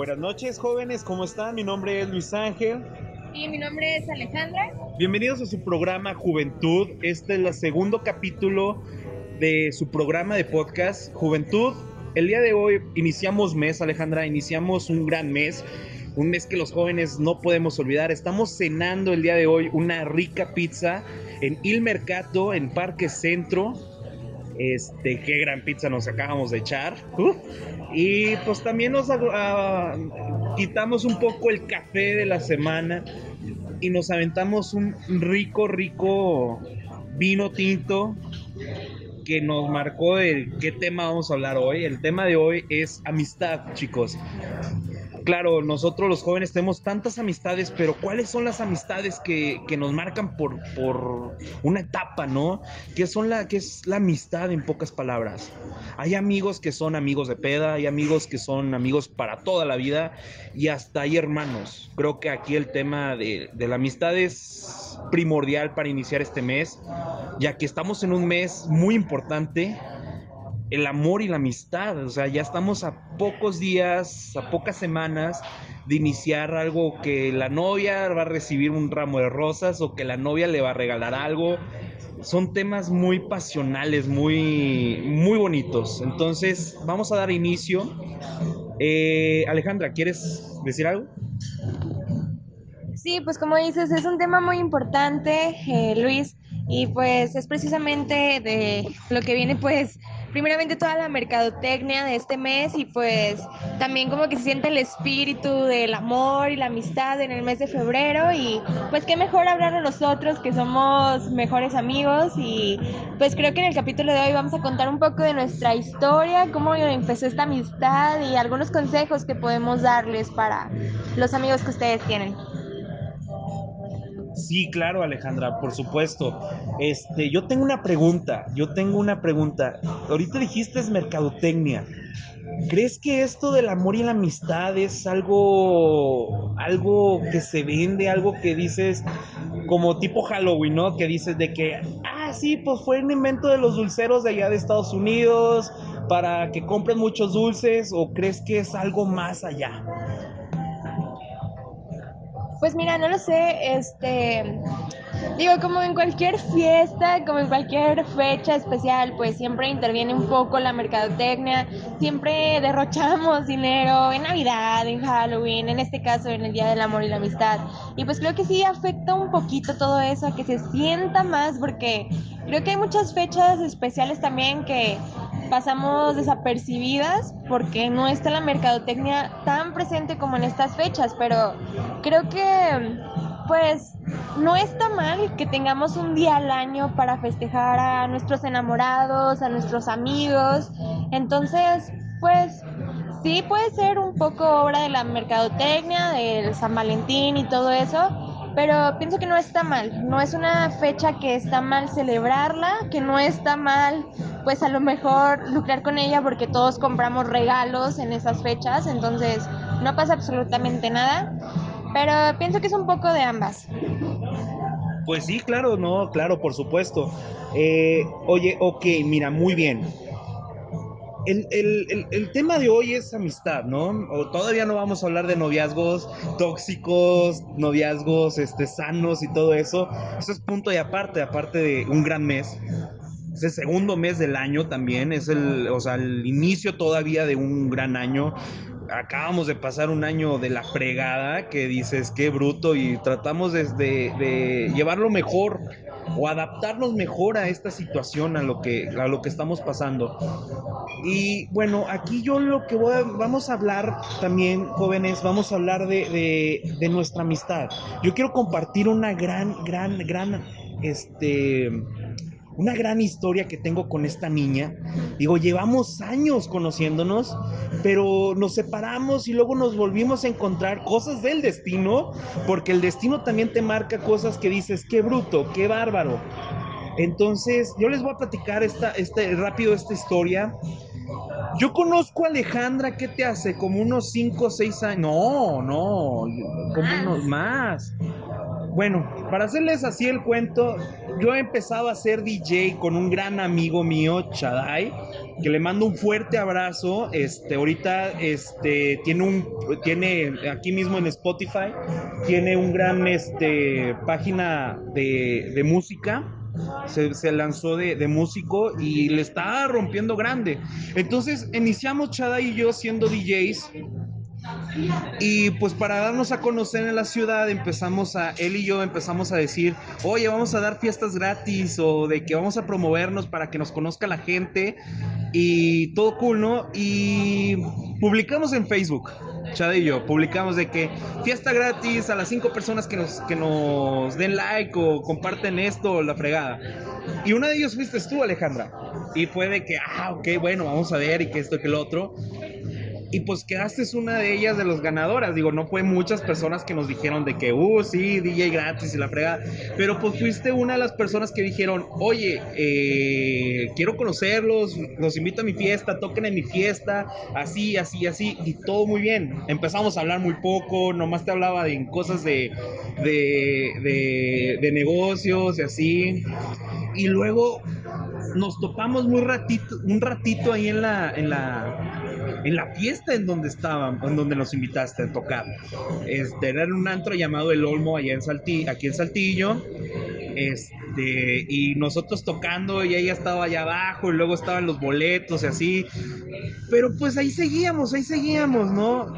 Buenas noches jóvenes, ¿cómo están? Mi nombre es Luis Ángel. Y mi nombre es Alejandra. Bienvenidos a su programa Juventud. Este es el segundo capítulo de su programa de podcast Juventud. El día de hoy iniciamos mes, Alejandra, iniciamos un gran mes. Un mes que los jóvenes no podemos olvidar. Estamos cenando el día de hoy una rica pizza en Il Mercato, en Parque Centro. Este, qué gran pizza nos acabamos de echar. Uh. Y pues también nos uh, quitamos un poco el café de la semana y nos aventamos un rico, rico vino tinto que nos marcó el qué tema vamos a hablar hoy. El tema de hoy es amistad, chicos claro, nosotros los jóvenes tenemos tantas amistades, pero ¿cuáles son las amistades que, nos marcan por, por, una etapa, no? ¿Qué, son la, ¿Qué es la amistad en pocas palabras? Hay amigos que son amigos de peda, hay amigos que son amigos para toda la vida y hasta hay hermanos. Creo que aquí el tema de, de la amistad es primordial para iniciar este mes, ya que estamos en un mes muy importante el amor y la amistad. O sea, ya estamos a pocos días, a pocas semanas de iniciar algo que la novia va a recibir un ramo de rosas o que la novia le va a regalar algo. Son temas muy pasionales, muy, muy bonitos. Entonces, vamos a dar inicio. Eh, Alejandra, ¿quieres decir algo? Sí, pues como dices, es un tema muy importante, eh, Luis, y pues es precisamente de lo que viene pues primeramente toda la mercadotecnia de este mes y pues también como que se siente el espíritu del amor y la amistad en el mes de febrero y pues qué mejor hablar de nosotros que somos mejores amigos y pues creo que en el capítulo de hoy vamos a contar un poco de nuestra historia, cómo empezó esta amistad y algunos consejos que podemos darles para los amigos que ustedes tienen. Sí, claro, Alejandra, por supuesto. Este, yo tengo una pregunta, yo tengo una pregunta. Ahorita dijiste es mercadotecnia. ¿Crees que esto del amor y la amistad es algo algo que se vende, algo que dices como tipo Halloween, ¿no? Que dices de que ah, sí, pues fue un invento de los dulceros de allá de Estados Unidos para que compren muchos dulces o crees que es algo más allá? Pues mira, no lo sé, este, digo, como en cualquier fiesta, como en cualquier fecha especial, pues siempre interviene un poco la mercadotecnia, siempre derrochamos dinero en Navidad, en Halloween, en este caso en el Día del Amor y la Amistad. Y pues creo que sí afecta un poquito todo eso, a que se sienta más, porque creo que hay muchas fechas especiales también que pasamos desapercibidas porque no está la mercadotecnia tan presente como en estas fechas, pero creo que pues no está mal que tengamos un día al año para festejar a nuestros enamorados, a nuestros amigos. Entonces, pues sí puede ser un poco obra de la mercadotecnia, del San Valentín y todo eso, pero pienso que no está mal, no es una fecha que está mal celebrarla, que no está mal pues a lo mejor lucrar con ella porque todos compramos regalos en esas fechas, entonces no pasa absolutamente nada, pero pienso que es un poco de ambas. Pues sí, claro, no, claro, por supuesto. Eh, oye, ok, mira, muy bien el, tema de hoy es amistad, ¿no? O todavía no vamos a hablar de noviazgos tóxicos, noviazgos este, sanos y todo eso. Eso es punto y aparte, aparte de un gran mes. Es el segundo mes del año también, es el, o sea, el inicio todavía de un gran año. Acabamos de pasar un año de la fregada que dices, qué bruto, y tratamos de, de llevarlo mejor o adaptarnos mejor a esta situación, a lo que, a lo que estamos pasando. Y bueno, aquí yo lo que voy a, vamos a hablar también, jóvenes, vamos a hablar de, de, nuestra amistad. Yo quiero compartir una gran, gran, gran, este, una gran historia que tengo con esta niña. Digo, llevamos años conociéndonos, pero nos separamos y luego nos volvimos a encontrar cosas del destino, porque el destino también te marca cosas que dices, qué bruto, qué bárbaro. Entonces, yo les voy a platicar esta, este, rápido esta historia. Yo conozco a Alejandra, ¿qué te hace? Como unos 5 o 6 años. No, no, como unos más. Bueno, para hacerles así el cuento, yo he empezado a ser DJ con un gran amigo mío, Chadai, que le mando un fuerte abrazo. Este, ahorita este, tiene un, tiene aquí mismo en Spotify, tiene un gran este, página de, de música. Se, se, lanzó de, de, músico y le está rompiendo grande. Entonces iniciamos Chada y yo siendo DJs y pues para darnos a conocer en la ciudad, empezamos a, él y yo empezamos a decir, oye, vamos a dar fiestas gratis o de que vamos a promovernos para que nos conozca la gente y todo cool, ¿no? Y publicamos en Facebook, Chad y yo, publicamos de que fiesta gratis a las cinco personas que nos, que nos den like o comparten esto, la fregada. Y una de ellos fuiste tú, Alejandra. Y fue de que, ah, ok, bueno, vamos a ver y que esto y que lo otro y pues quedaste una de ellas de los ganadoras. Digo, no fue muchas personas que nos dijeron de que, uh, sí, DJ gratis y la fregada, pero pues fuiste una de las personas que dijeron, oye, eh, quiero conocerlos, los invito a mi fiesta, toquen en mi fiesta, así, así, así, y todo muy bien. Empezamos a hablar muy poco, nomás te hablaba de cosas de, de, de, de negocios y así. Y luego nos topamos muy ratito, un ratito ahí en la, en la fiesta en donde estaban, en donde nos invitaste a tocar. Este, era un antro llamado El Olmo allá en Saltillo, aquí en Saltillo. Este, y nosotros tocando y ella estaba allá abajo y luego estaban los boletos y así. Pero pues ahí seguíamos, ahí seguíamos, ¿no?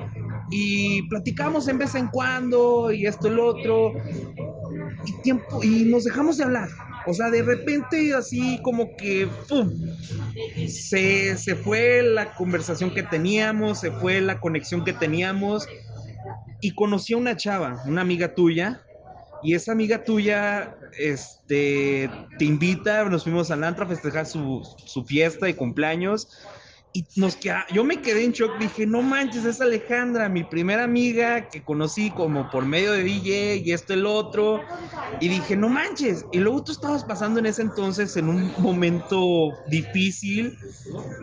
Y platicamos en vez en cuando y esto lo otro. Y, tiempo, y nos dejamos de hablar o sea, de repente así como que ¡pum! Se, se fue la conversación que teníamos, se fue la conexión que teníamos y conocí a una chava, una amiga tuya, y esa amiga tuya este, te invita, nos fuimos al antro a festejar su, su fiesta de cumpleaños y nos queda, yo me quedé en shock, dije, no manches, es Alejandra, mi primera amiga que conocí como por medio de DJ y esto el otro. Y dije, no manches. Y luego tú estabas pasando en ese entonces en un momento difícil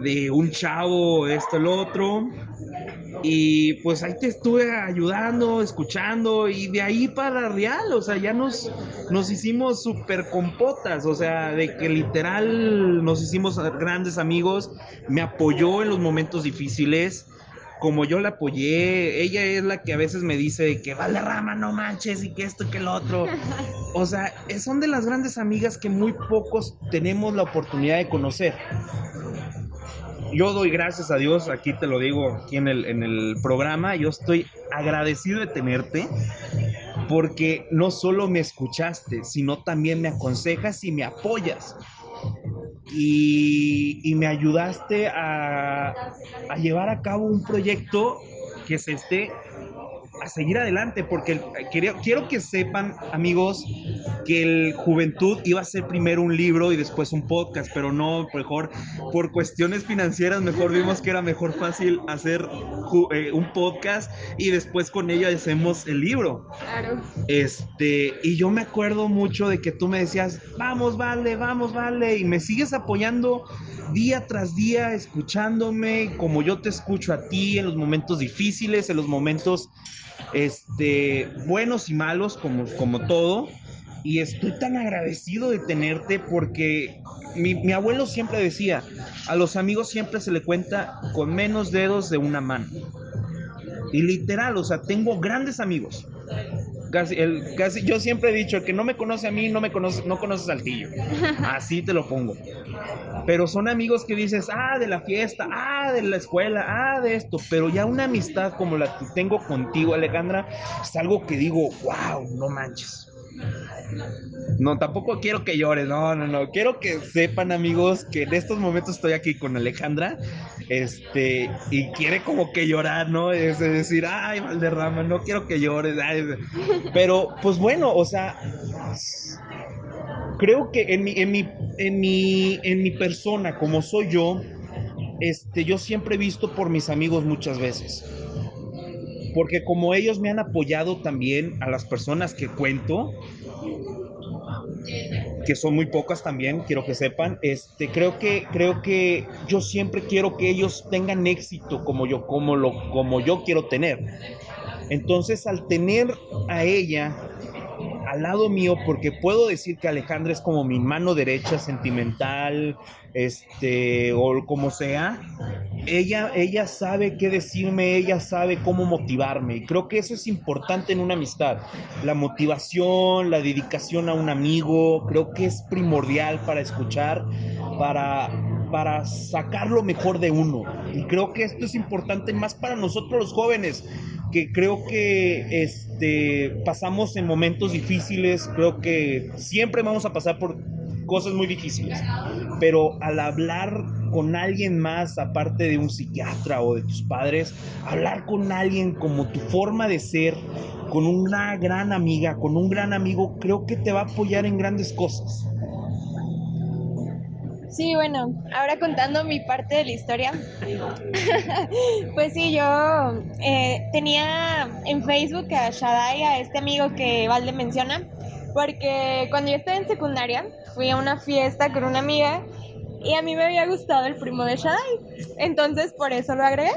de un chavo, esto el otro. Y pues ahí te estuve ayudando, escuchando y de ahí para real, o sea, ya nos, nos hicimos súper compotas, o sea, de que literal nos hicimos grandes amigos, me apoyó en los momentos difíciles, como yo la apoyé, ella es la que a veces me dice que vale rama, no manches, y que esto y que lo otro. O sea, son de las grandes amigas que muy pocos tenemos la oportunidad de conocer yo doy gracias a Dios, aquí te lo digo, aquí en el, en el programa, yo estoy agradecido de tenerte porque no solo me escuchaste, sino también me aconsejas y me apoyas. Y, y me ayudaste a, a llevar a cabo un proyecto que se esté a seguir adelante, porque quiero, quiero que sepan, amigos, que el Juventud iba a ser primero un libro y después un podcast, pero no, mejor, por cuestiones financieras, mejor vimos que era mejor fácil hacer eh, un podcast y después con ella hacemos el libro. Claro. Este, y yo me acuerdo mucho de que tú me decías, vamos, vale, vamos, vale, y me sigues apoyando día tras día, escuchándome como yo te escucho a ti en los momentos difíciles, en los momentos este, buenos y malos como, como todo. Y estoy tan agradecido de tenerte porque mi, mi, abuelo siempre decía, a los amigos siempre se le cuenta con menos dedos de una mano. Y literal, o sea, tengo grandes amigos. Casi, el, casi, yo siempre he dicho, que no me conoce a mí, no me conoce, no conoce Saltillo. Así te lo pongo. Pero son amigos que dices, ah, de la fiesta, ah, de la escuela, ah, de esto. Pero ya una amistad como la que tengo contigo, Alejandra, es algo que digo, wow, no manches. No, tampoco quiero que llores, no, no, no. Quiero que sepan, amigos, que en estos momentos estoy aquí con Alejandra, este, y quiere como que llorar, ¿no? Es decir, ay, Valderrama, no quiero que llores. Pero, pues bueno, o sea, creo que en mi, en mi, en mi, en mi persona, como soy yo, este, yo siempre he visto por mis amigos muchas veces porque como ellos me han apoyado también a las personas que cuento, que son muy pocas también, quiero que sepan, este, creo que, creo que yo siempre quiero que ellos tengan éxito como yo, como lo, como yo quiero tener. Entonces, al tener a ella, al lado mío porque puedo decir que Alejandra es como mi mano derecha sentimental, este, o como sea. Ella, ella sabe qué decirme, ella sabe cómo motivarme. Y creo que eso es importante en una amistad. La motivación, la dedicación a un amigo, creo que es primordial para escuchar, para, para sacar lo mejor de uno. Y creo que esto es importante más para nosotros los jóvenes, que creo que este, pasamos en momentos difíciles, creo que siempre vamos a pasar por cosas muy difíciles, pero al hablar con alguien más, aparte de un psiquiatra o de tus padres, hablar con alguien como tu forma de ser, con una gran amiga, con un gran amigo, creo que te va a apoyar en grandes cosas. Sí, bueno, ahora contando mi parte de la historia, pues sí, yo eh, tenía en Facebook a Shadai, a este amigo que Valde menciona, porque cuando yo estaba en secundaria fui a una fiesta con una amiga y a mí me había gustado el primo de Shadai, entonces por eso lo agregué.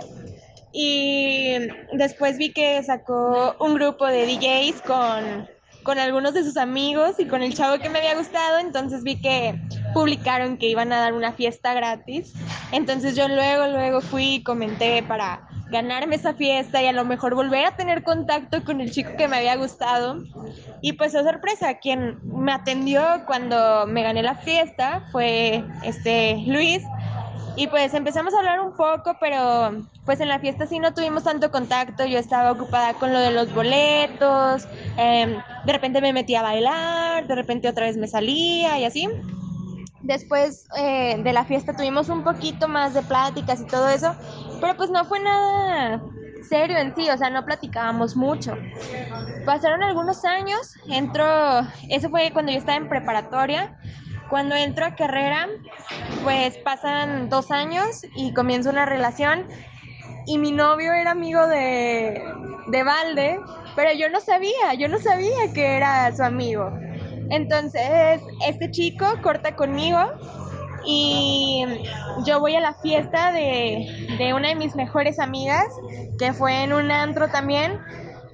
Y después vi que sacó un grupo de DJs con con algunos de sus amigos y con el chavo que me había gustado, entonces vi que publicaron que iban a dar una fiesta gratis. Entonces yo luego, luego fui y comenté para ganarme esa fiesta y a lo mejor volver a tener contacto con el chico que me había gustado. Y pues a sorpresa, quien me atendió cuando me gané la fiesta fue este Luis y pues empezamos a hablar un poco, pero pues en la fiesta sí no tuvimos tanto contacto. Yo estaba ocupada con lo de los boletos. Em, de repente me metía a bailar, de repente otra vez me salía y así. Después eh, de la fiesta tuvimos un poquito más de pláticas y todo eso, pero pues no fue nada serio en sí, o sea, no platicábamos mucho. Pasaron algunos años, entró, eso fue cuando yo estaba en preparatoria, cuando entro a carrera, pues pasan dos años y comienzo una relación y mi novio era amigo de, de Valde, pero yo no sabía, yo no sabía que era su amigo. Entonces, este chico corta conmigo y yo voy a la fiesta de, de una de mis mejores amigas, que fue en un antro también,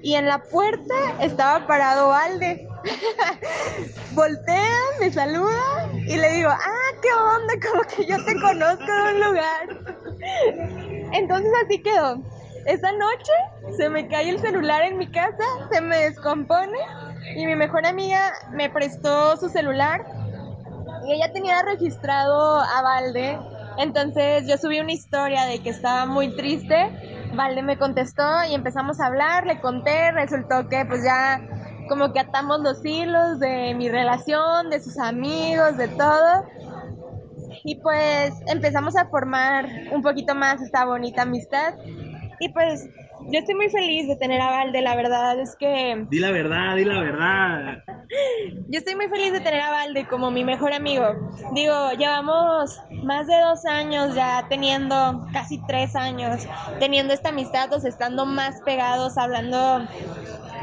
y en la puerta estaba parado Valde. Voltea, me saluda y le digo, ah, qué onda, como que yo te conozco de un lugar. Entonces así quedó. Esa noche se me cae el celular en mi casa, se me descompone y mi mejor amiga me prestó su celular y ella tenía registrado a Valde. Entonces yo subí una historia de que estaba muy triste. Valde me contestó y empezamos a hablar, le conté, resultó que pues ya como que atamos los hilos de mi relación, de sus amigos, de todo. Y pues empezamos a formar un poquito más esta bonita amistad. Y pues yo estoy muy feliz de tener a Valde, la verdad es que... Di la verdad, di la verdad. Yo estoy muy feliz de tener a Valde como mi mejor amigo. Digo, llevamos más de dos años ya teniendo, casi tres años, teniendo esta amistad, o estando más pegados, hablando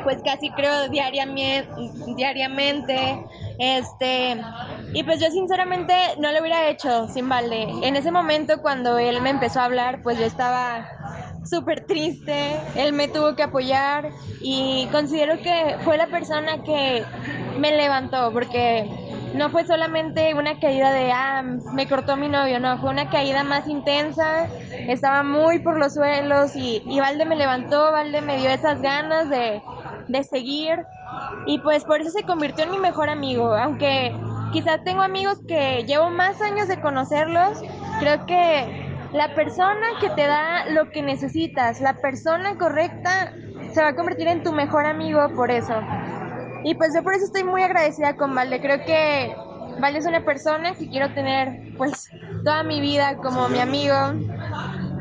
pues casi creo diariamente, diariamente. Este, y pues yo sinceramente no lo hubiera hecho sin Valde. En ese momento cuando él me empezó a hablar, pues yo estaba súper triste, él me tuvo que apoyar y considero que fue la persona que me levantó porque no fue solamente una caída de, ah, me cortó mi novio, no, fue una caída más intensa, estaba muy por los suelos y, y Valde me levantó, Valde me dio esas ganas de, de seguir y pues por eso se convirtió en mi mejor amigo, aunque quizás tengo amigos que llevo más años de conocerlos, creo que la persona que te da lo que necesitas, la persona correcta, se va a convertir en tu mejor amigo por eso. Y pues yo por eso estoy muy agradecida con Valde, creo que Valde es una persona que quiero tener pues toda mi vida como mi amigo,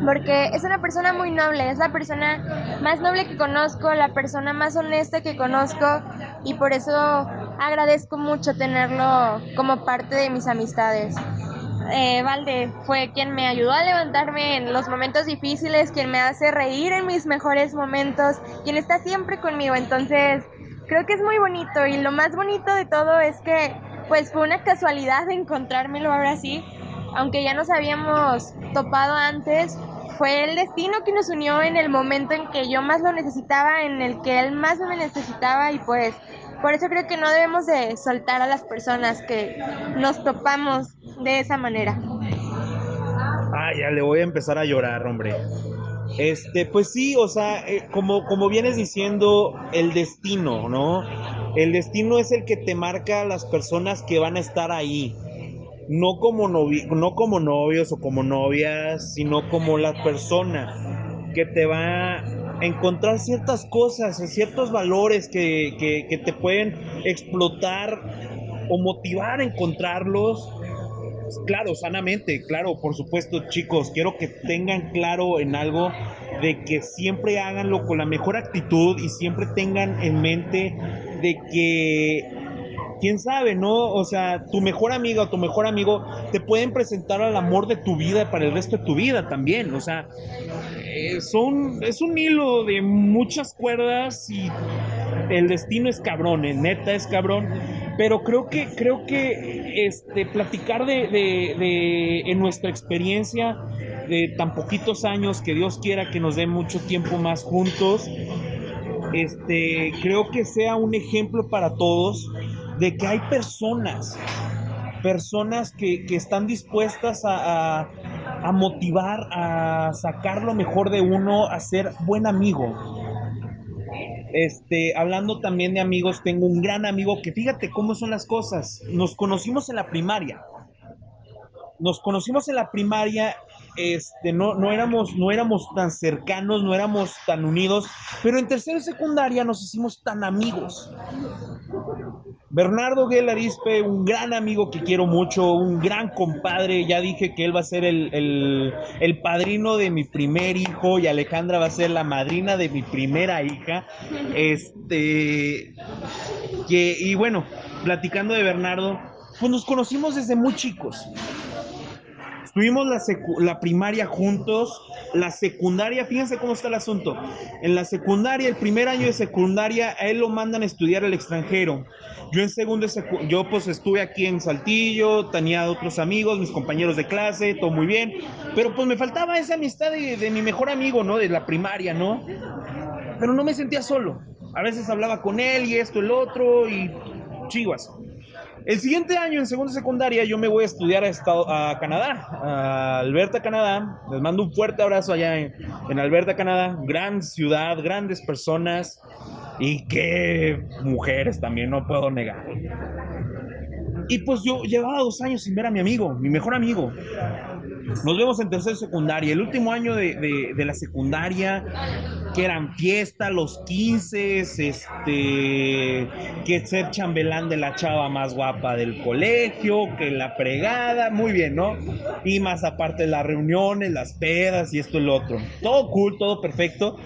porque es una persona muy noble, es la persona más noble que conozco, la persona más honesta que conozco y por eso agradezco mucho tenerlo como parte de mis amistades. Eh, Valde fue quien me ayudó a levantarme en los momentos difíciles, quien me hace reír en mis mejores momentos, quien está siempre conmigo, entonces creo que es muy bonito y lo más bonito de todo es que pues fue una casualidad de encontrármelo ahora sí. Aunque ya nos habíamos topado antes, fue el destino que nos unió en el momento en que yo más lo necesitaba, en el que él más me necesitaba y pues Por eso creo que no debemos de soltar a las personas que nos topamos de esa manera. Ah, ya le voy a empezar a llorar, hombre. Este, pues sí, o sea, eh, como, como vienes diciendo, el destino, ¿no? El destino es el que te marca las personas que van a estar ahí. No como, no como novios o como novias, sino como la persona que te va a encontrar ciertas cosas, ciertos valores que, que te pueden explotar o motivar a encontrarlos claro, sanamente, claro, por supuesto, chicos, quiero que tengan claro en algo de que siempre háganlo con la mejor actitud y siempre tengan en mente de que quién sabe, ¿no? O sea, tu mejor amiga o tu mejor amigo te pueden presentar al amor de tu vida para el resto de tu vida también. O sea, eh, son, es un hilo de muchas cuerdas y el destino es cabrón, el neta es cabrón. Pero creo que, creo que este, platicar de, de, en nuestra experiencia de tan poquitos años, que Dios quiera que nos dé mucho tiempo más juntos, este, creo que sea un ejemplo para todos de que hay personas, personas que, están dispuestas a, a, motivar, a sacar lo mejor de uno, a ser buen amigo. Este, hablando también de amigos, tengo un gran amigo que fíjate cómo son las cosas. Nos conocimos en la primaria. Nos conocimos en la primaria este, no, no, éramos, no éramos tan cercanos, no éramos tan unidos, pero en tercera y secundaria nos hicimos tan amigos. Bernardo Guel Arispe, un gran amigo que quiero mucho, un gran compadre, ya dije que él va a ser el, el padrino de mi primer hijo y Alejandra va a ser la madrina de mi primera hija. Este, y bueno, platicando de Bernardo, pues nos conocimos desde muy chicos. Tuvimos la, la primaria juntos, la secundaria, fíjense cómo está el asunto. En la secundaria, el primer año de secundaria, a él lo mandan a estudiar al extranjero. Yo en segundo, yo pues estuve aquí en Saltillo, tenía otros amigos, mis compañeros de clase, todo muy bien. Pero pues me faltaba esa amistad de, de mi mejor amigo, ¿no? De la primaria, ¿no? Pero no me sentía solo. A veces hablaba con él y esto, el otro, y chivas. El siguiente año, en segunda secundaria, yo me voy a estudiar a, Canadá, a Alberta, Canadá. Les mando un fuerte abrazo allá en, Alberta, Canadá. Gran ciudad, grandes personas y qué mujeres también, no puedo negar. Y pues yo llevaba dos años sin ver a mi amigo, mi mejor amigo. Nos vemos en tercera secundaria. El último año de, de la secundaria que eran fiesta, los 15, este, que ser chambelán de la chava más guapa del colegio, que la fregada, muy bien, ¿no? Y más aparte las reuniones, las pedas y esto y lo otro. Todo cool, todo perfecto.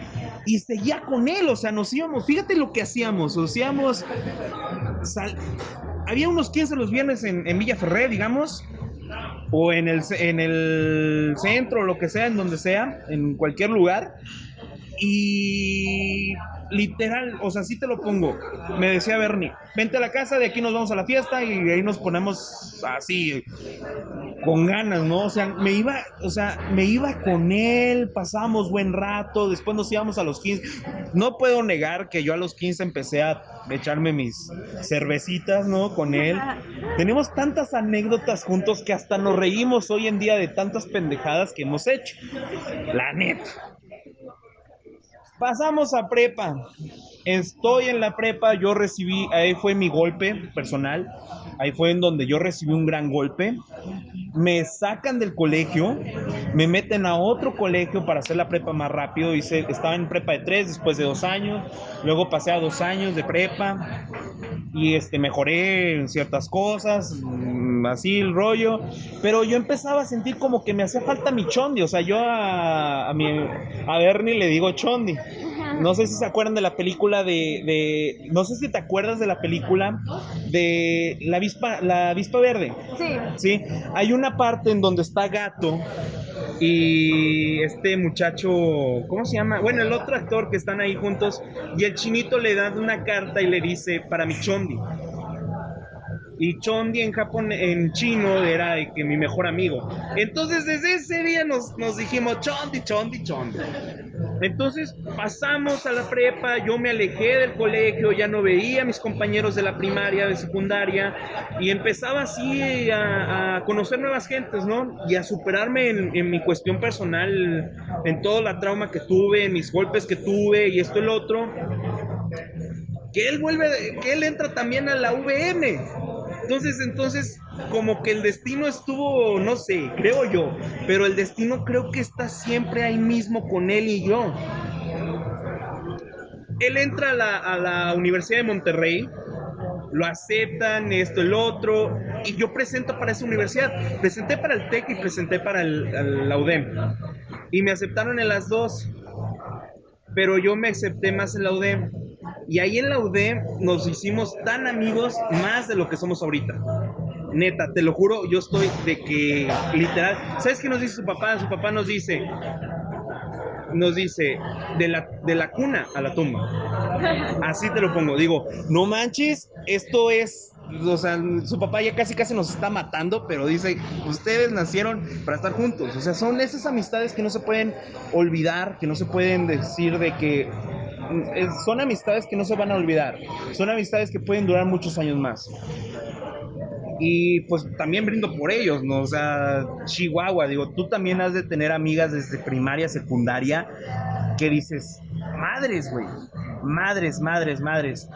Y seguía con él, o sea, nos íbamos, fíjate lo que hacíamos, o hacíamos, había unos 15 los viernes en, en Villa Ferré, digamos, o en el, en el centro, lo que sea, en donde sea, en cualquier lugar. Y literal, o sea, sí te lo pongo. Me decía Bernie, vente a la casa, de aquí nos vamos a la fiesta y ahí nos ponemos así, con ganas, ¿no? O sea, me iba, o sea, me iba con él, pasamos buen rato, después nos íbamos a los 15. No puedo negar que yo a los 15 empecé a echarme mis cervecitas, ¿no? Con él. Tenemos tantas anécdotas juntos que hasta nos reímos hoy en día de tantas pendejadas que hemos hecho. La neta. Pasamos a prepa. Estoy en la prepa, yo recibí, ahí fue mi golpe personal, ahí fue en donde yo recibí un gran golpe. Me sacan del colegio, me meten a otro colegio para hacer la prepa más rápido. Hice, estaba en prepa de tres después de dos años, luego pasé a dos años de prepa y este, mejoré en ciertas cosas, así el rollo, pero yo empezaba a sentir como que me hacía falta mi chondi, o sea, yo a, a, mi, a Bernie le digo chondi. No sé si se acuerdan de la película de, de, no sé si te acuerdas de la película de la avispa, la avispa verde. Sí. Sí, hay una parte en donde está Gato y este muchacho, ¿cómo se llama? Bueno, el otro actor que están ahí juntos y el chinito le da una carta y le dice para mi chondi. Y Chondi en Japón, en chino, era de que mi mejor amigo. Entonces desde ese día nos, nos dijimos Chondi, Chondi, Chondi. Entonces pasamos a la prepa, yo me alejé del colegio, ya no veía a mis compañeros de la primaria, de secundaria, y empezaba así a, conocer nuevas gentes, ¿no? Y a superarme en, en, mi cuestión personal, en toda la trauma que tuve, en mis golpes que tuve y esto y lo otro. Que él vuelve, que él entra también a la VM. Entonces, entonces, como que el destino estuvo, no sé, creo yo, pero el destino creo que está siempre ahí mismo con él y yo. Él entra a la, Universidad de Monterrey, lo aceptan, esto, el otro, y yo presento para esa universidad. Presenté para el TEC y presenté para el, la UDEM. Y me aceptaron en las dos, pero yo me acepté más en la UDEM y ahí en la UD nos hicimos tan amigos más de lo que somos ahorita. Neta, te lo juro, yo estoy de que literal. ¿Sabes qué nos dice su papá? Su papá nos dice, nos dice, de la, de la cuna a la tumba. Así te lo pongo. Digo, no manches, esto es o sea, su papá ya casi casi nos está matando, pero dice, ustedes nacieron para estar juntos. O sea, son esas amistades que no se pueden olvidar, que no se pueden decir de que son amistades que no se van a olvidar, son amistades que pueden durar muchos años más. Y pues también brindo por ellos, ¿no? O sea, Chihuahua, digo, tú también has de tener amigas desde primaria, secundaria, que dices, madres, güey, madres, madres, madres.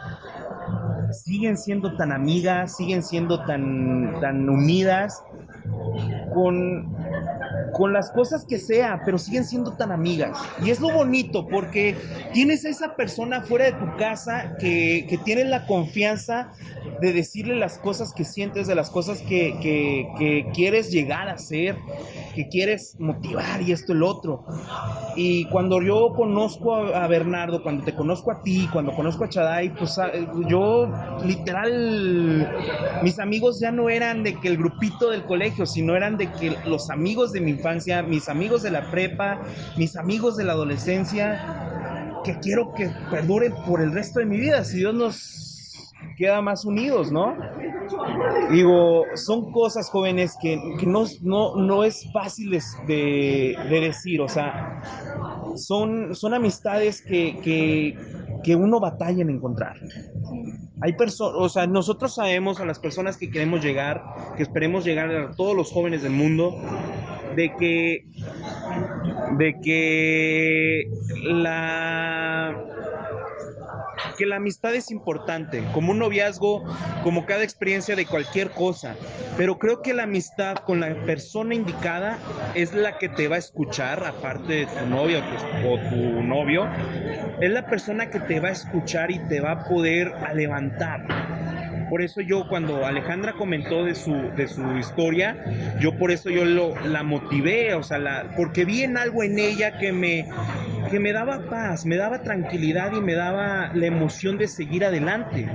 Siguen siendo tan amigas, siguen siendo tan, tan unidas con con las cosas que sea, pero siguen siendo tan amigas. Y es lo bonito porque tienes a esa persona fuera de tu casa que, que tiene la confianza de decirle las cosas que sientes, de las cosas que, que, quieres llegar a ser, que quieres motivar y esto lo otro. Y cuando yo conozco a, Bernardo, cuando te conozco a ti, cuando conozco a Chaday, pues ah, yo literal, mis amigos ya no eran de que el grupito del colegio, sino eran de que los amigos de mi infancia, mis amigos de la prepa, mis amigos de la adolescencia, que quiero que perduren por el resto de mi vida, si Dios nos queda más unidos, ¿no? Digo, son cosas jóvenes que, no, no, no, es fácil de, decir, o sea, son, son amistades que, que, que uno batalla en encontrar. Hay personas, o sea, nosotros sabemos a las personas que queremos llegar, que esperemos llegar a todos los jóvenes del mundo, de que, de que la que la amistad es importante, como un noviazgo, como cada experiencia de cualquier cosa, pero creo que la amistad con la persona indicada es la que te va a escuchar, aparte de tu novia o tu, novio, es la persona que te va a escuchar y te va a poder levantar. Por eso yo cuando Alejandra comentó de su, de su historia, yo por eso yo lo, la motivé, o sea, la, porque vi en algo en ella que me, que me daba paz, me daba tranquilidad y me daba la emoción de seguir adelante.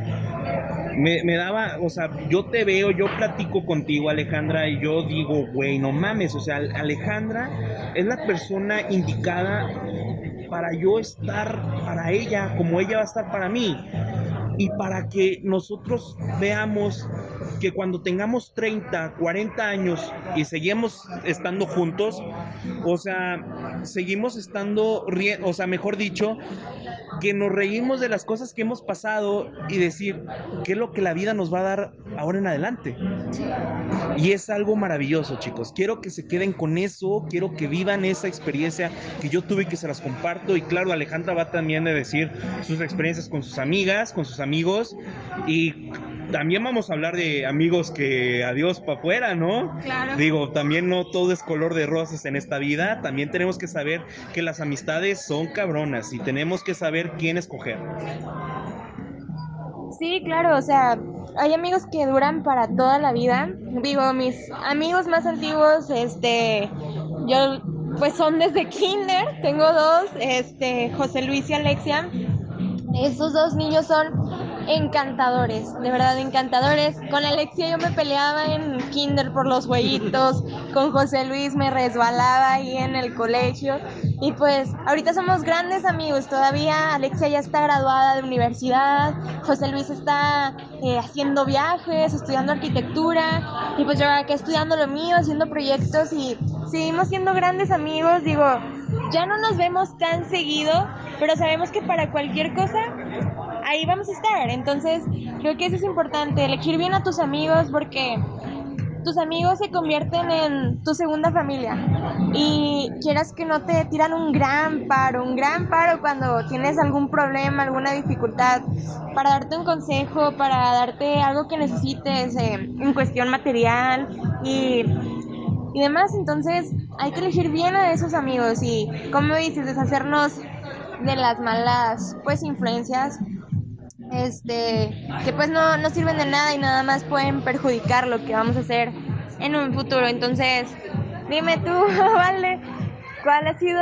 Me, daba, o sea, yo te veo, yo platico contigo, Alejandra, y yo digo, güey, no mames, o sea, Alejandra es la persona indicada para yo estar para ella como ella va a estar para mí y para que nosotros veamos que cuando tengamos 30, 40 años y seguimos estando juntos, o sea, seguimos estando, o sea, mejor dicho, que nos reímos de las cosas que hemos pasado y decir qué es lo que la vida nos va a dar ahora en adelante. Y es algo maravilloso, chicos. Quiero que se queden con eso, quiero que vivan esa experiencia que yo tuve y que se las comparto. Y claro, Alejandra va también a decir sus experiencias con sus amigas, con sus amigos. Y también vamos a hablar de amigos que adiós para afuera, ¿no? Claro. Digo, también no todo es color de rosas en esta vida. También tenemos que saber que las amistades son cabronas y tenemos que saber quién escoger. Sí, claro, o sea, hay amigos que duran para toda la vida. Digo, mis amigos más antiguos, este, yo, pues son desde kinder, tengo dos, este, José Luis y Alexia. Estos dos niños son encantadores, de verdad encantadores. Con Alexia yo me peleaba en kinder por los huevitos, con José Luis me resbalaba ahí en el colegio y pues ahorita somos grandes amigos todavía. Alexia ya está graduada de universidad, José Luis está eh, haciendo viajes, estudiando arquitectura y pues yo acá estudiando lo mío, haciendo proyectos y seguimos siendo grandes amigos. Digo, ya no nos vemos tan seguido, pero sabemos que para cualquier cosa ahí vamos a estar. Entonces, creo que eso es importante, elegir bien a tus amigos porque tus amigos se convierten en tu segunda familia y quieras que no te tiran un gran paro, un gran paro cuando tienes algún problema, alguna dificultad, para darte un consejo, para darte algo que necesites eh, en cuestión material y, y demás. Entonces hay que elegir bien a esos amigos y, como dices, deshacernos de las malas pues influencias este, que pues no, no sirven de nada y nada más pueden perjudicar lo que vamos a hacer en un futuro. Entonces, dime tú, Vale, ¿cuál ha sido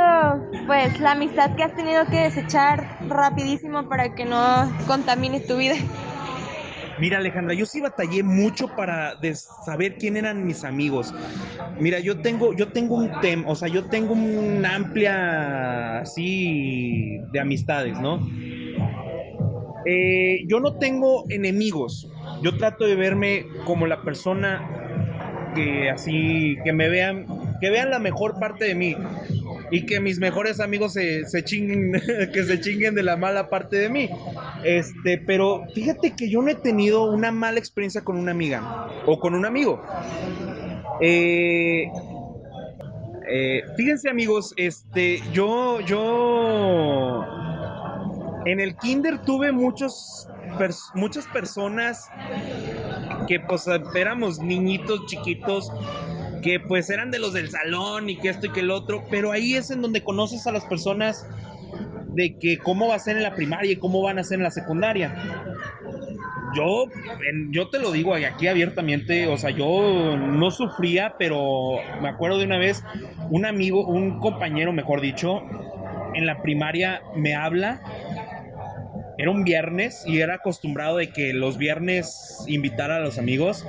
pues la amistad que has tenido que desechar rapidísimo para que no contamine tu vida? Mira, Alejandra, yo sí batallé mucho para saber quién eran mis amigos. Mira, yo tengo, yo tengo un tema, o sea, yo tengo una amplia así de amistades, ¿no? Eh, yo no tengo enemigos. Yo trato de verme como la persona que así, que me vean, que vean la mejor parte de mí y que mis mejores amigos se, chinguen, que se chinguen de la mala parte de mí. Este, pero fíjate que yo no he tenido una mala experiencia con una amiga o con un amigo. Eh, eh, fíjense amigos, este, yo, yo en el kinder tuve muchos, muchas personas que pues éramos niñitos chiquitos que pues eran de los del salón y que esto y que el otro, pero ahí es en donde conoces a las personas de que cómo va a ser en la primaria y cómo van a ser en la secundaria. Yo, yo te lo digo aquí abiertamente, o sea, yo no sufría, pero me acuerdo de una vez, un amigo, un compañero, mejor dicho, en la primaria me habla era un viernes y era acostumbrado de que los viernes invitara a los amigos.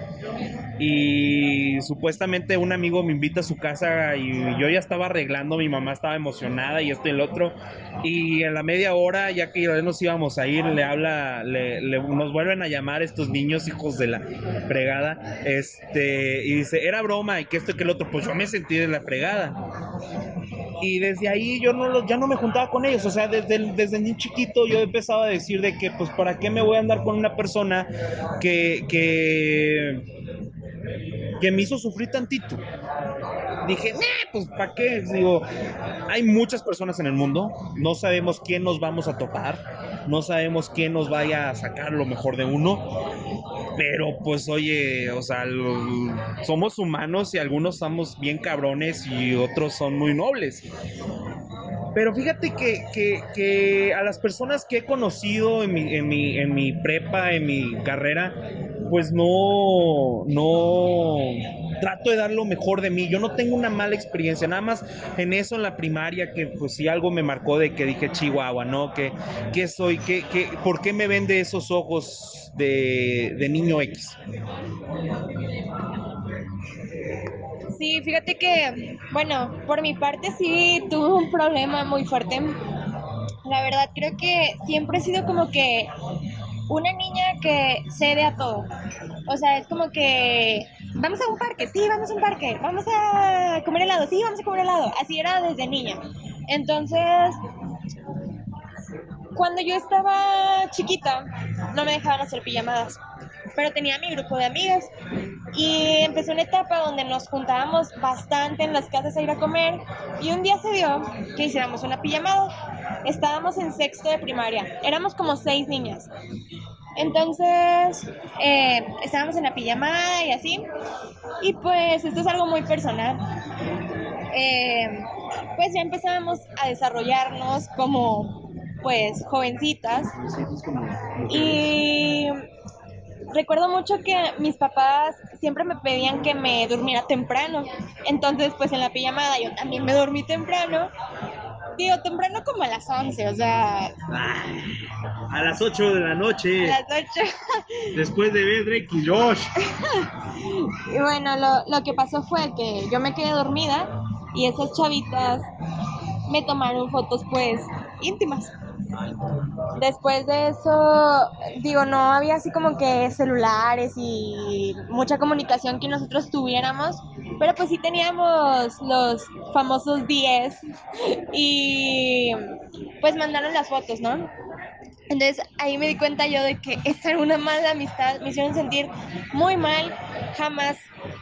Y supuestamente un amigo me invita a su casa y yo ya estaba arreglando, mi mamá estaba emocionada y esto y el otro. Y en la media hora ya que ya nos íbamos a ir le habla, le, nos vuelven a llamar estos niños hijos de la fregada este y dice era broma y que esto y que el otro pues yo me sentí de la fregada y desde ahí yo no ya no me juntaba con ellos, o sea, desde, desde muy chiquito yo empezaba a decir de que pues para qué me voy a andar con una persona que, que, que me hizo sufrir tantito. Dije, pues para qué, digo, hay muchas personas en el mundo, no sabemos quién nos vamos a topar, no sabemos quién nos vaya a sacar lo mejor de uno, pero pues oye, o sea, somos humanos y algunos somos bien cabrones y otros son muy nobles. Pero fíjate que, que, a las personas que he conocido en mi, en mi, en mi prepa, en mi carrera, pues no, no trato de dar lo mejor de mí. Yo no tengo una mala experiencia, nada más en eso en la primaria, que pues si algo me marcó de que dije Chihuahua, ¿no? Que, que soy, que, que, ¿por qué me ven de esos ojos de, de niño X? Sí, fíjate que, bueno, por mi parte sí tuve un problema muy fuerte. La verdad, creo que siempre he sido como que una niña que cede a todo. O sea, es como que vamos a un parque, sí, vamos a un parque, vamos a comer helado, sí, vamos a comer helado. Así era desde niña. Entonces, cuando yo estaba chiquita, no me dejaban hacer pijamadas pero tenía mi grupo de amigas y empezó una etapa donde nos juntábamos bastante en las casas a ir a comer y un día se dio que hiciéramos una pijamada. Estábamos en sexto de primaria, éramos como seis niñas. Entonces, eh, estábamos en la pijamada y así. Y pues esto es algo muy personal. Eh, pues ya empezábamos a desarrollarnos como pues jovencitas. Y recuerdo mucho que mis papás siempre me pedían que me durmiera temprano. Entonces, pues en la pijamada yo también me dormí temprano. Tío, temprano como a las 11, o sea... a las 8 de la noche. A las 8. después de ver Drake y Josh. y bueno, lo, lo que pasó fue que yo me quedé dormida y esas chavitas me tomaron fotos pues íntimas. Después de eso, digo, no había así como que celulares y mucha comunicación que nosotros tuviéramos, pero pues sí teníamos los famosos 10 y pues mandaron las fotos, ¿no? Entonces ahí me di cuenta yo de que esta era una mala amistad, me hicieron sentir muy mal, jamás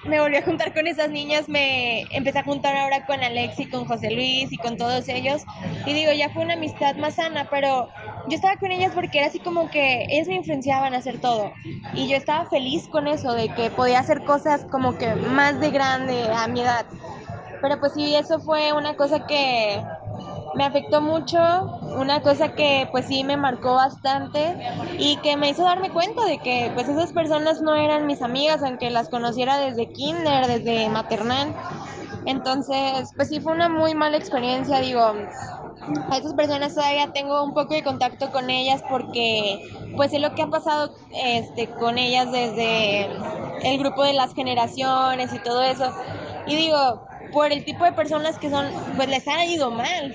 me volví a juntar con esas niñas, me empecé a juntar ahora con Alex y con José Luis y con todos ellos. Y digo, ya fue una amistad más sana, pero yo estaba con ellas porque era así como que ellas me influenciaban a hacer todo. Y yo estaba feliz con eso, de que podía hacer cosas como que más de grande a mi edad. Pero pues sí, eso fue una cosa que me afectó mucho, una cosa que pues sí me marcó bastante y que me hizo darme cuenta de que pues esas personas no eran mis amigas, aunque las conociera desde kinder, desde maternal. Entonces, pues sí fue una muy mala experiencia, digo, a esas personas todavía tengo un poco de contacto con ellas porque pues sé lo que ha pasado este con ellas desde el grupo de las generaciones y todo eso. Y digo, por el tipo de personas que son, pues les ha ido mal.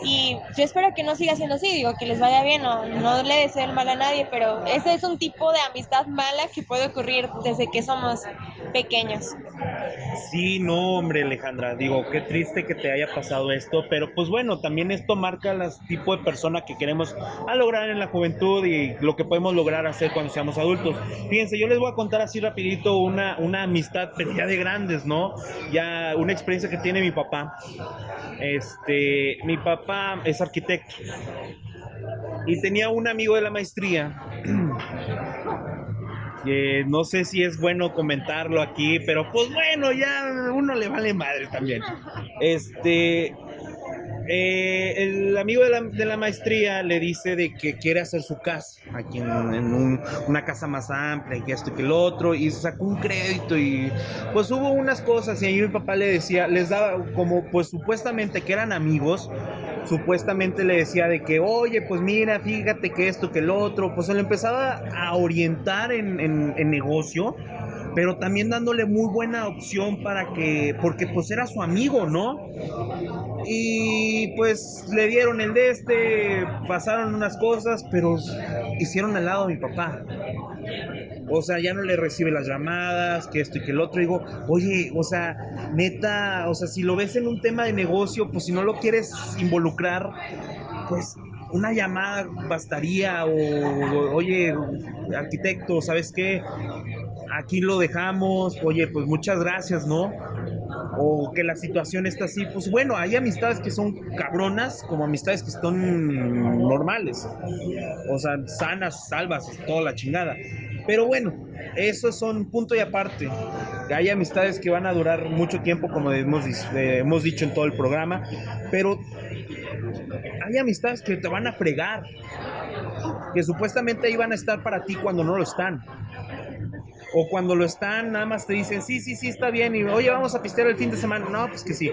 Y yo espero que no siga siendo así, digo, que les vaya bien, no, no le deseo el mal a nadie, pero ese es un tipo de amistad mala que puede ocurrir desde que somos pequeños. Sí, no, hombre, Alejandra, digo, qué triste que te haya pasado esto, pero pues bueno, también esto marca el tipo de persona que queremos lograr en la juventud y lo que podemos lograr hacer cuando seamos adultos. Fíjense, yo les voy a contar así rapidito una, una amistad, pero ya de grandes, ¿no? Ya una experiencia que tiene mi papá. Este, mi papá es arquitecto y tenía un amigo de la maestría no sé si es bueno comentarlo aquí, pero pues bueno, ya uno le vale madre también. Este, eh, el amigo de la, de la, maestría le dice de que quiere hacer su casa aquí en, un, una casa más amplia que esto y que el otro y sacó un crédito y pues hubo unas cosas y ahí mi papá le decía, les daba como pues supuestamente que eran amigos, supuestamente le decía de que oye pues mira fíjate que esto que el otro, pues se le empezaba a orientar en, en, en negocio pero también dándole muy buena opción para que, porque pues era su amigo, ¿no? Y pues le dieron el de este, pasaron unas cosas, pero hicieron al lado a mi papá. O sea, ya no le recibe las llamadas, que esto y que el otro. Digo, oye, o sea, neta, o sea, si lo ves en un tema de negocio, pues si no lo quieres involucrar, pues una llamada bastaría o, oye, arquitecto, ¿sabes qué? Aquí lo dejamos, oye, pues muchas gracias, ¿no? O que la situación está así, pues bueno, hay amistades que son cabronas como amistades que son normales, o sea, sanas, salvas, toda la chingada. Pero bueno, eso son punto y aparte. Hay amistades que van a durar mucho tiempo, como hemos, eh, hemos dicho en todo el programa, pero hay amistades que te van a fregar, que supuestamente iban a estar para ti cuando no lo están. O cuando lo están, nada más te dicen, sí, sí, sí, está bien. Y oye, vamos a pistear el fin de semana. No, pues que sí.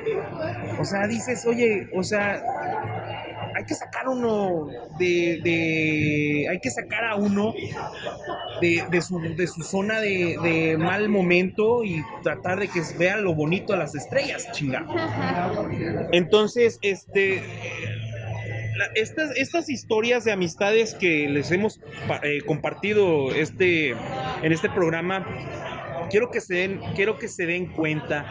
O sea, dices, oye, o sea, hay que sacar uno de, de hay que sacar a uno de, de, su, de su zona de, mal momento y tratar de que vea lo bonito a las estrellas, chingada. Entonces, este estas, estas historias de amistades que les hemos eh, compartido este, en este programa, quiero que se den, quiero que se den cuenta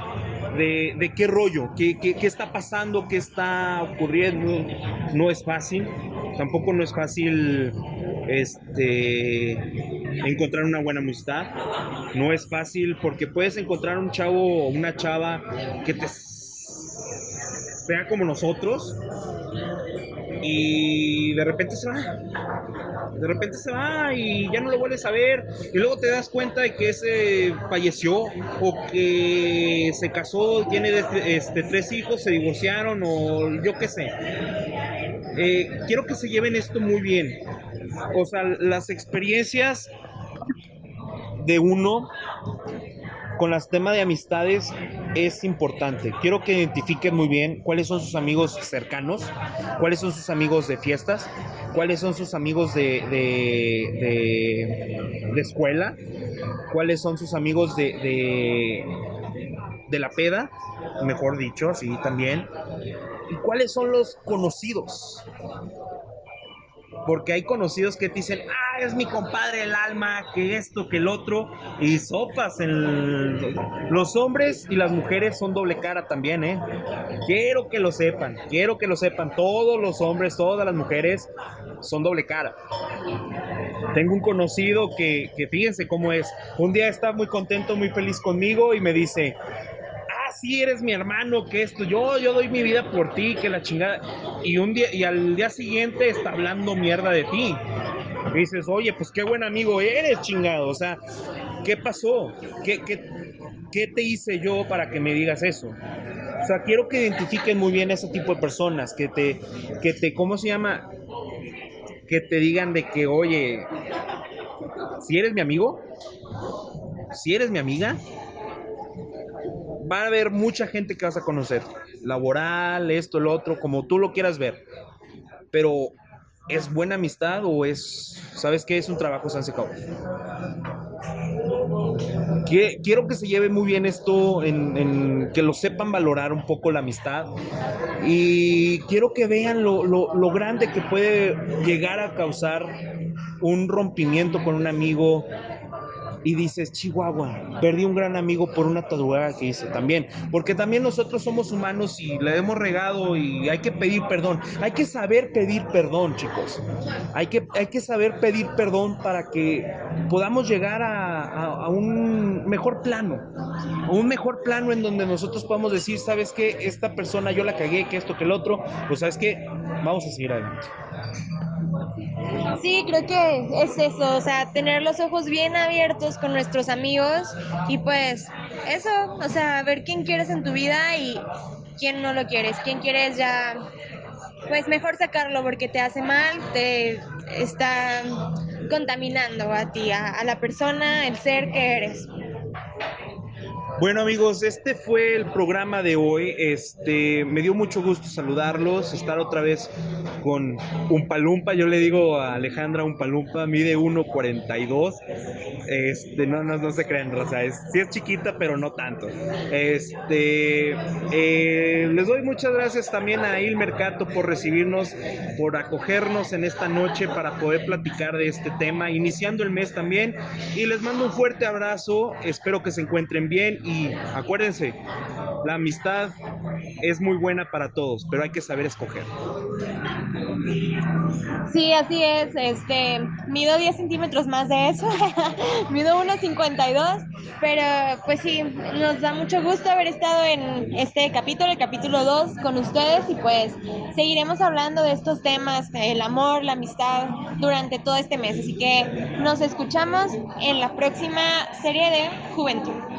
de, de qué rollo, qué, qué, qué, está pasando, qué está ocurriendo. No es fácil, tampoco no es fácil este, encontrar una buena amistad. No es fácil porque puedes encontrar un chavo o una chava que te sea como nosotros, y de repente se va. De repente se va y ya no lo vuelves a ver. Y luego te das cuenta de que ese falleció o que se casó, tiene este, tres hijos, se divorciaron o yo qué sé. Eh, quiero que se lleven esto muy bien. O sea, las experiencias de uno con las temas de amistades es importante. Quiero que identifiquen muy bien cuáles son sus amigos cercanos, cuáles son sus amigos de fiestas, cuáles son sus amigos de, de, de, escuela, cuáles son sus amigos de, de, de la peda, mejor dicho, así también, y cuáles son los conocidos porque hay conocidos que te dicen, ah, es mi compadre el alma, que esto, que el otro, y sopas. En los hombres y las mujeres son doble cara también, ¿eh? Quiero que lo sepan, quiero que lo sepan. Todos los hombres, todas las mujeres son doble cara. Tengo un conocido que, que fíjense cómo es. Un día está muy contento, muy feliz conmigo y me dice, sí eres mi hermano, que esto, yo, yo doy mi vida por ti, que la chingada. Y un día, y al día siguiente está hablando mierda de ti. Dices, oye, pues qué buen amigo eres, chingado. O sea, ¿qué pasó? ¿Qué, qué, qué te hice yo para que me digas eso? O sea, quiero que identifiquen muy bien ese tipo de personas, que te, que te, ¿cómo se llama? Que te digan de que, oye, si eres mi amigo, si eres mi amiga, va a haber mucha gente que vas a conocer, laboral, esto, lo otro, como tú lo quieras ver. Pero ¿es buena amistad o es, sabes qué? Es un trabajo se Quiero que se lleve muy bien esto, en, que lo sepan valorar un poco la amistad y quiero que vean lo, lo grande que puede llegar a causar un rompimiento con un amigo, y dices, Chihuahua, perdí un gran amigo por una tatuada que hice también. Porque también nosotros somos humanos y le hemos regado y hay que pedir perdón. Hay que saber pedir perdón, chicos. Hay que, hay que saber pedir perdón para que podamos llegar a, un mejor plano. un mejor plano en donde nosotros podamos decir, ¿sabes qué? Esta persona yo la cagué, que esto, que el otro. Pues, ¿sabes qué? Vamos a seguir adelante. Sí, creo que es eso, o sea, tener los ojos bien abiertos con nuestros amigos y pues eso, o sea, ver quién quieres en tu vida y quién no lo quieres, quién quieres ya, pues mejor sacarlo porque te hace mal, te está contaminando a ti, a, la persona, el ser que eres. Bueno amigos, este fue el programa de hoy. Este, me dio mucho gusto saludarlos, estar otra vez con un palumpa. Yo le digo a Alejandra un palumpa, mide 1.42. Este, no, no, no se crean, sea, es, sí es chiquita, pero no tanto. Este, eh, les doy muchas gracias también a Il Mercato por recibirnos, por acogernos en esta noche para poder platicar de este tema, iniciando el mes también. Y les mando un fuerte abrazo, espero que se encuentren bien y acuérdense, la amistad es muy buena para todos, pero hay que saber escoger. Sí, así es. Este, mido 10 centímetros más de eso. mido 1,52. Pero pues sí, nos da mucho gusto haber estado en este capítulo, el capítulo 2, con ustedes. Y pues seguiremos hablando de estos temas, el amor, la amistad, durante todo este mes. Así que nos escuchamos en la próxima serie de Juventud.